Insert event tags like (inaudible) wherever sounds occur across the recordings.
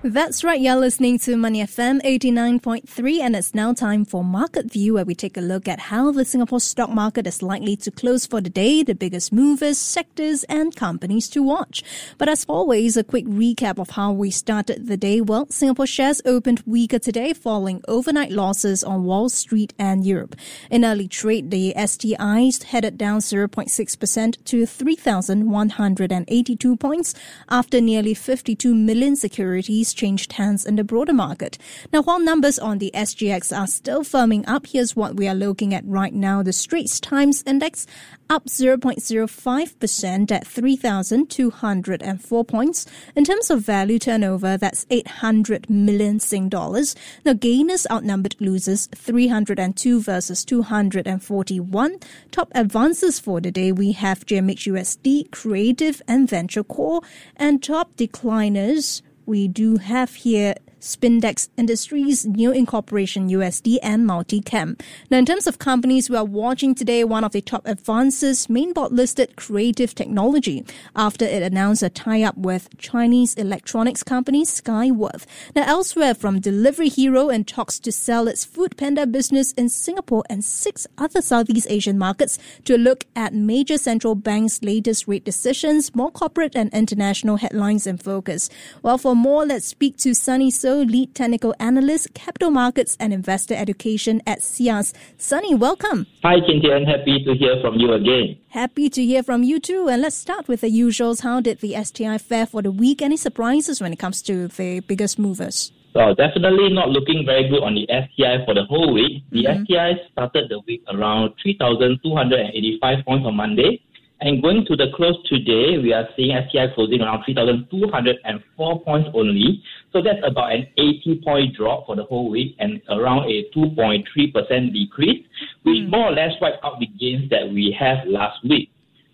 That's right, you're listening to Money FM 89.3, and it's now time for Market View, where we take a look at how the Singapore stock market is likely to close for the day, the biggest movers, sectors, and companies to watch. But as always, a quick recap of how we started the day. Well, Singapore shares opened weaker today, following overnight losses on Wall Street and Europe. In early trade, the STIs headed down 0.6% to 3,182 points after nearly 52 million securities changed hands in the broader market. Now, while numbers on the SGX are still firming up, here's what we are looking at right now. The Straits Times Index up 0.05% at 3,204 points. In terms of value turnover, that's 800 million Sing dollars. Now, gainers outnumbered losers 302 versus 241. Top advances for the day, we have GMHUSD, Creative, and Venture Corp. And top decliners, we do have here Spindex Industries, New Incorporation USD, and Multi-Chem. Now, in terms of companies we are watching today, one of the top advances, mainboard listed Creative Technology after it announced a tie-up with Chinese electronics company Skyworth. Now, elsewhere from Delivery Hero and talks to sell its foodpanda business in Singapore and six other Southeast Asian markets to look at major central banks' latest rate decisions, more corporate and international headlines in focus. Well, for more, let's speak to Sunny Lead technical analyst, capital markets and investor education at SIAS. Sunny, welcome. Hi, Kintian. Happy to hear from you again. Happy to hear from you too. And let's start with the usuals. How did the STI fare for the week? Any surprises when it comes to the biggest movers? Well, definitely not looking very good on the STI for the whole week. The mm-hmm. STI started the week around 3,285 points on Monday. And going to the close today, we are seeing STI closing around 3,204 points only. So that's about an 80 point drop for the whole week and around a 2.3% decrease, which mm. more or less wiped out the gains that we had last week.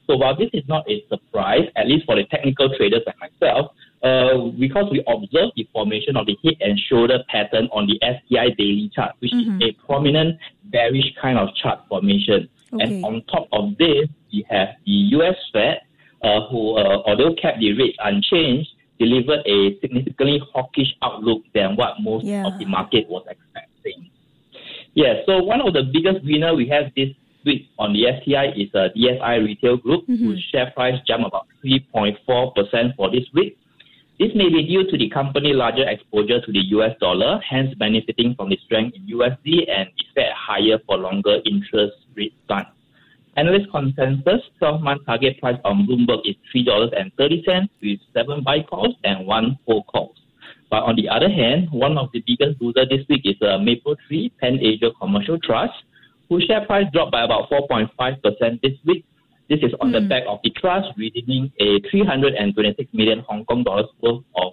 So while this is not a surprise, at least for the technical traders like myself, uh, because we observe the formation of the head and shoulder pattern on the STI daily chart, which mm-hmm. is a prominent bearish kind of chart formation. Okay. And on top of this, we have the US Fed, uh, who, uh, although kept the rates unchanged, delivered a significantly hawkish outlook than what most yeah. of the market was expecting. Yeah, so one of the biggest winner we have this week on the STI is uh, DFI Retail Group, mm-hmm. whose share price jumped about 3.4% for this week. This may be due to the company's larger exposure to the US dollar, hence benefiting from the strength in USD and Fed higher for longer interest rate stance. Analyst consensus 12 month target price on Bloomberg is $3.30 with seven buy calls and one hold calls. But on the other hand, one of the biggest losers this week is uh, Mapletree Pan Asia Commercial Trust, whose share price dropped by about 4.5% this week. This is on mm. the hmm. back of the trust redeeming a 326 million Hong Kong dollars worth of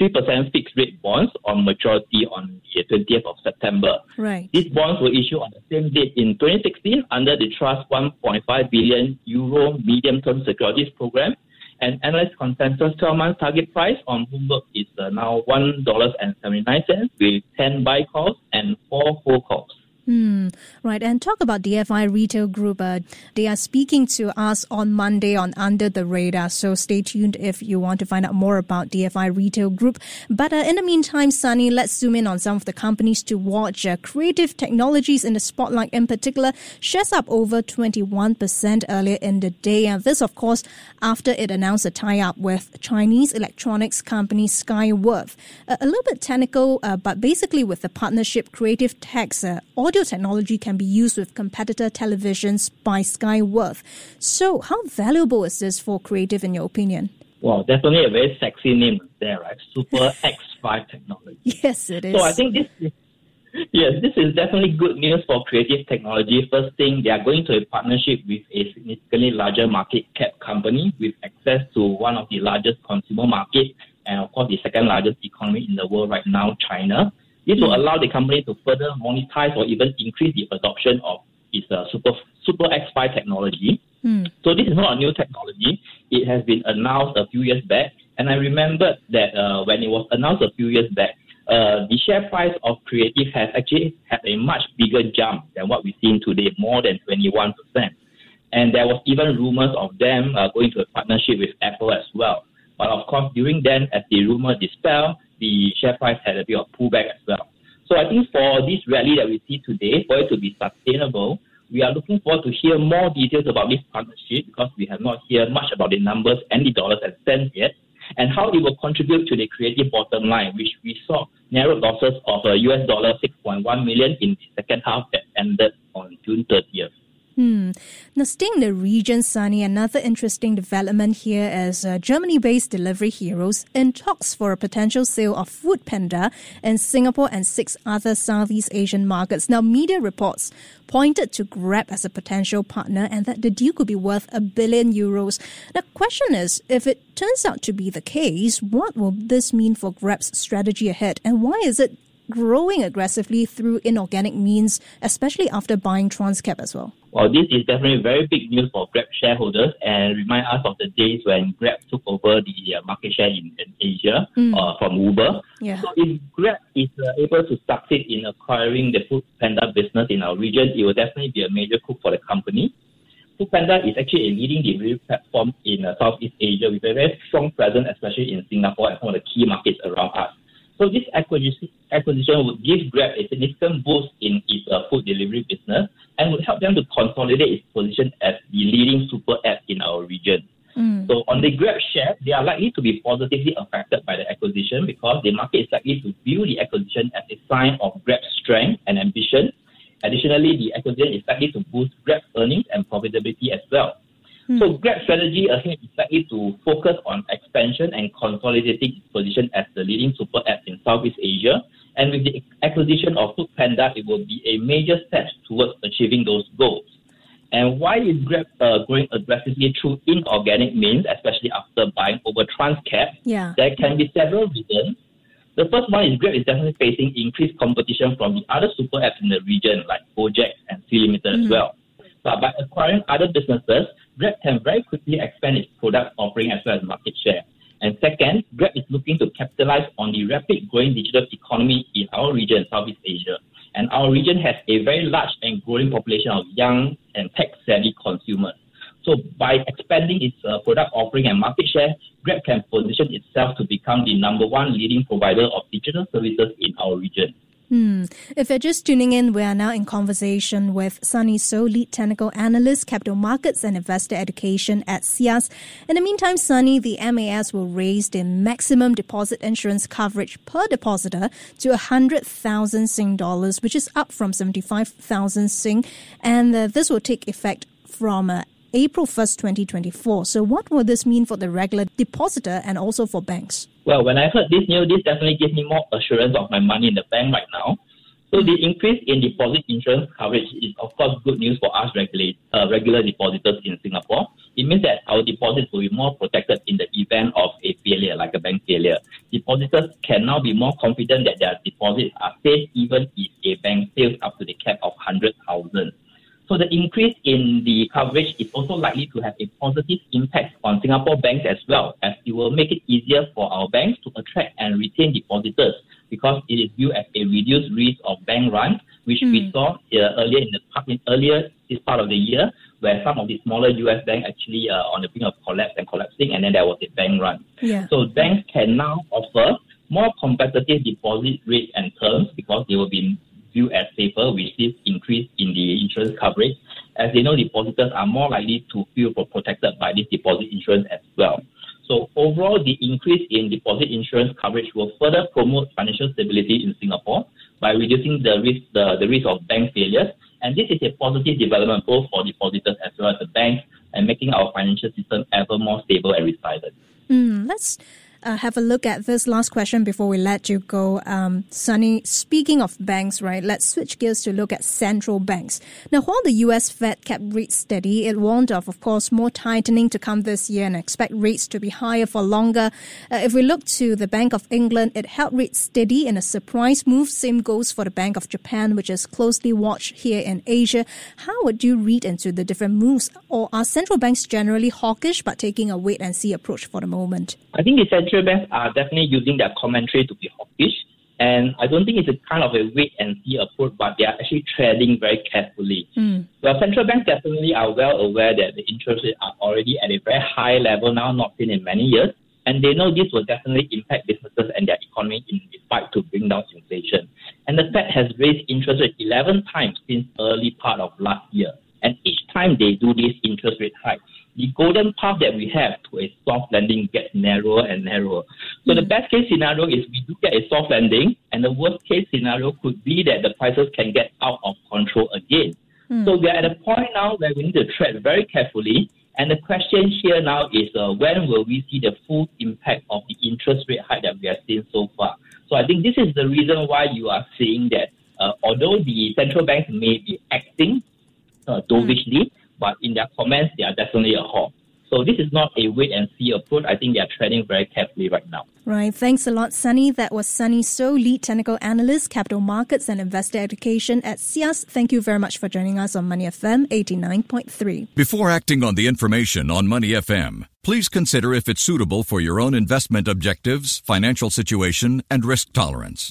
3% fixed rate bonds on maturity on the 20th of September. Right. These bonds were issued on the same date in 2016 under the Trust 1.5 billion euro medium term securities program. And analyst consensus 12 month target price on Bloomberg is uh, now $1.79 with 10 buy calls and 4 hold calls. Hmm. Right. And talk about DFI Retail Group. Uh, they are speaking to us on Monday on Under the Radar. So stay tuned if you want to find out more about DFI Retail Group. But uh, in the meantime, Sunny, let's zoom in on some of the companies to watch. Uh, creative Technologies in the spotlight in particular shares up over 21% earlier in the day. And this, of course, after it announced a tie up with Chinese electronics company Skyworth. a little bit technical, uh, but basically with the partnership, Creative Tech's uh, audio technology can be used with competitor televisions by Skyworth. So, how valuable is this for creative, in your opinion? Well, definitely a very sexy name there, right? Super (laughs) X-Fi technology. Yes, it is. So I think this is, yes, this is definitely good news for creative technology. First thing, they are going to a partnership with a significantly larger market cap company with access to one of the largest consumer markets and of course the second largest economy in the world right now, China. This will allow the company to further monetize or even increase the adoption of its uh, Super Super X-Fi technology. Mm. So this is not a new technology. It has been announced a few years back, and I remember that uh, when it was announced a few years back, uh, the share price of Creative has actually had a much bigger jump than what we've seen today, more than 21%. And there was even rumors of them uh, going to a partnership with Apple as well. But of course, during then, as the rumor dispelled, the share price had a bit of pullback as well. So I think for this rally that we see today, for it to be sustainable, we are looking forward to hear more details about this partnership because we have not heard much about the numbers and the dollars and cents yet, and how it will contribute to the creative bottom line, which we saw narrowed losses of uh, a US dollar 6.1 million in the second half that ended on June 30th. Hmm. Now, staying in the region, Sunny, another interesting development here is uh, Germany based Delivery Hero's in talks for a potential sale of foodpanda in Singapore and six other Southeast Asian markets. Now, media reports pointed to Grab as a potential partner and that the deal could be worth a billion euros. The question is if it turns out to be the case, what will this mean for Grab's strategy ahead and why is it growing aggressively through inorganic means, especially after buying Trans-cab as well? Well, this is definitely very big news for Grab shareholders and remind us of the days when Grab took over the uh, market share in, in Asia mm. uh, from Uber. Yeah. So if Grab is uh, able to succeed in acquiring the Food Panda business in our region, it will definitely be a major coup for the company. foodpanda is actually a leading delivery platform in uh, Southeast Asia with a very strong presence, especially in Singapore and some of the key markets around us. So this acquisition, acquisition would give Grab a significant boost in its uh, food delivery business and would help them to consolidate its position as the leading super app in our region. Mm. So on the Grab share, they are likely to be positively affected by the acquisition because the market is likely to view the acquisition as a sign of Grab's strength and ambition. Additionally, the acquisition is likely to boost Grab's earnings and profitability as well. Hmm. So Grab's strategy ahead is likely to focus on expansion and consolidating its position as the leading super app in Southeast Asia. And with the acquisition of Food Panda, it will be a major step towards achieving those goals. And why is Grab uh, growing aggressively through inorganic means, especially after buying over Trans-cab? Yeah. There can be several reasons. The first one is Grab is definitely facing increased competition from the other super apps in the region, like Gojek and Sea Limited mm-hmm. as well. But by acquiring other businesses, Grab can very quickly expand its product offering as well as market share. And second, Grab is looking to capitalize on the rapid growing digital economy in our region, Southeast Asia. And our region has a very large and growing population of young and tech savvy consumers. So by expanding its uh, product offering and market share, Grab can position itself to become the number one leading provider of digital services in our region. Hmm. If you're just tuning in, we are now in conversation with Sunny Soh, lead technical analyst, capital markets and investor education at SIAS. In the meantime, Sunny, the MAS will raise the maximum deposit insurance coverage per depositor to 100,000 Sing dollars, which is up from 75,000 Sing. And uh, this will take effect from uh, April 1st, 2024. So, what will this mean for the regular depositor and also for banks? Well, when I heard this news, this definitely gives me more assurance of my money in the bank right now. So, the increase in deposit insurance coverage is, of course, good news for us regular, uh, regular depositors in Singapore. It means that our deposits will be more protected in the event of a failure, like a bank failure. Depositors can now be more confident that their deposits are safe even if a bank fails up to the cap of 100,000. So the increase in the coverage is also likely to have a positive impact on Singapore banks as well, as it will make it easier for our banks to attract and retain depositors because it is viewed as a reduced risk of bank runs, which mm. we hmm. saw uh, earlier in the in earlier this part of the year, where some of the smaller U.S. banks actually uh, on the brink of collapse and collapsing, and then there was a bank run. Yeah. So banks can now offer more competitive deposit rates and terms because they will be viewed as safer with this increase in the insurance coverage, as they know depositors are more likely to feel protected by this deposit insurance as well. So overall, the increase in deposit insurance coverage will further promote financial stability in Singapore by reducing the risk, the, the risk of bank failures. And this is a positive development both for depositors as well as the banks and making our financial system ever more stable and resilient. Mm, let's uh, have a look at this last question before we let you go. Um, Sunny, speaking of banks, right, let's switch gears to look at central banks. Now, while the US Fed kept rates steady, it warned of, of course, more tightening to come this year and expect rates to be higher for longer. Uh, if we look to the Bank of England, it held rates steady in a surprise move. Same goes for the Bank of Japan, which is closely watched here in Asia. How would you read into the different moves? Or are central banks generally hawkish but taking a wait and see approach for the moment? I think the central banks are definitely using their commentary to be hawkish. And I don't think it's a kind of a wait and see approach, but they are actually treading very carefully. Mm. Well, central banks definitely are well aware that the interest rates are already at a very high level now, not seen in many years. And they know this will definitely impact businesses and their economy in the fight to bring down inflation. And the Fed has raised interest rates 11 times since early part of last year. And each time they do this interest rate hike, the golden path that we have to a soft landing gets narrower and narrower. So mm. the best case scenario is we do get a soft landing, and the worst case scenario could be that the prices can get out of control again. Mm. So we are at a point now where we need to tread very carefully. And the question here now is uh, when will we see the full impact of the interest rate hike that we have seen so far? So I think this is the reason why you are seeing that uh, although the central banks may be acting uh, dovishly, mm but in their comments, they are definitely a halt. So this is not a wait and see approach. I think they are treading very carefully right now. Right. Thanks a lot, Sunny. That was Sunny Soh, lead technical analyst, capital markets and investor education at SIAS. Thank you very much for joining us on Money FM 89.3. Before acting on the information on Money FM, please consider if it's suitable for your own investment objectives, financial situation, and risk tolerance.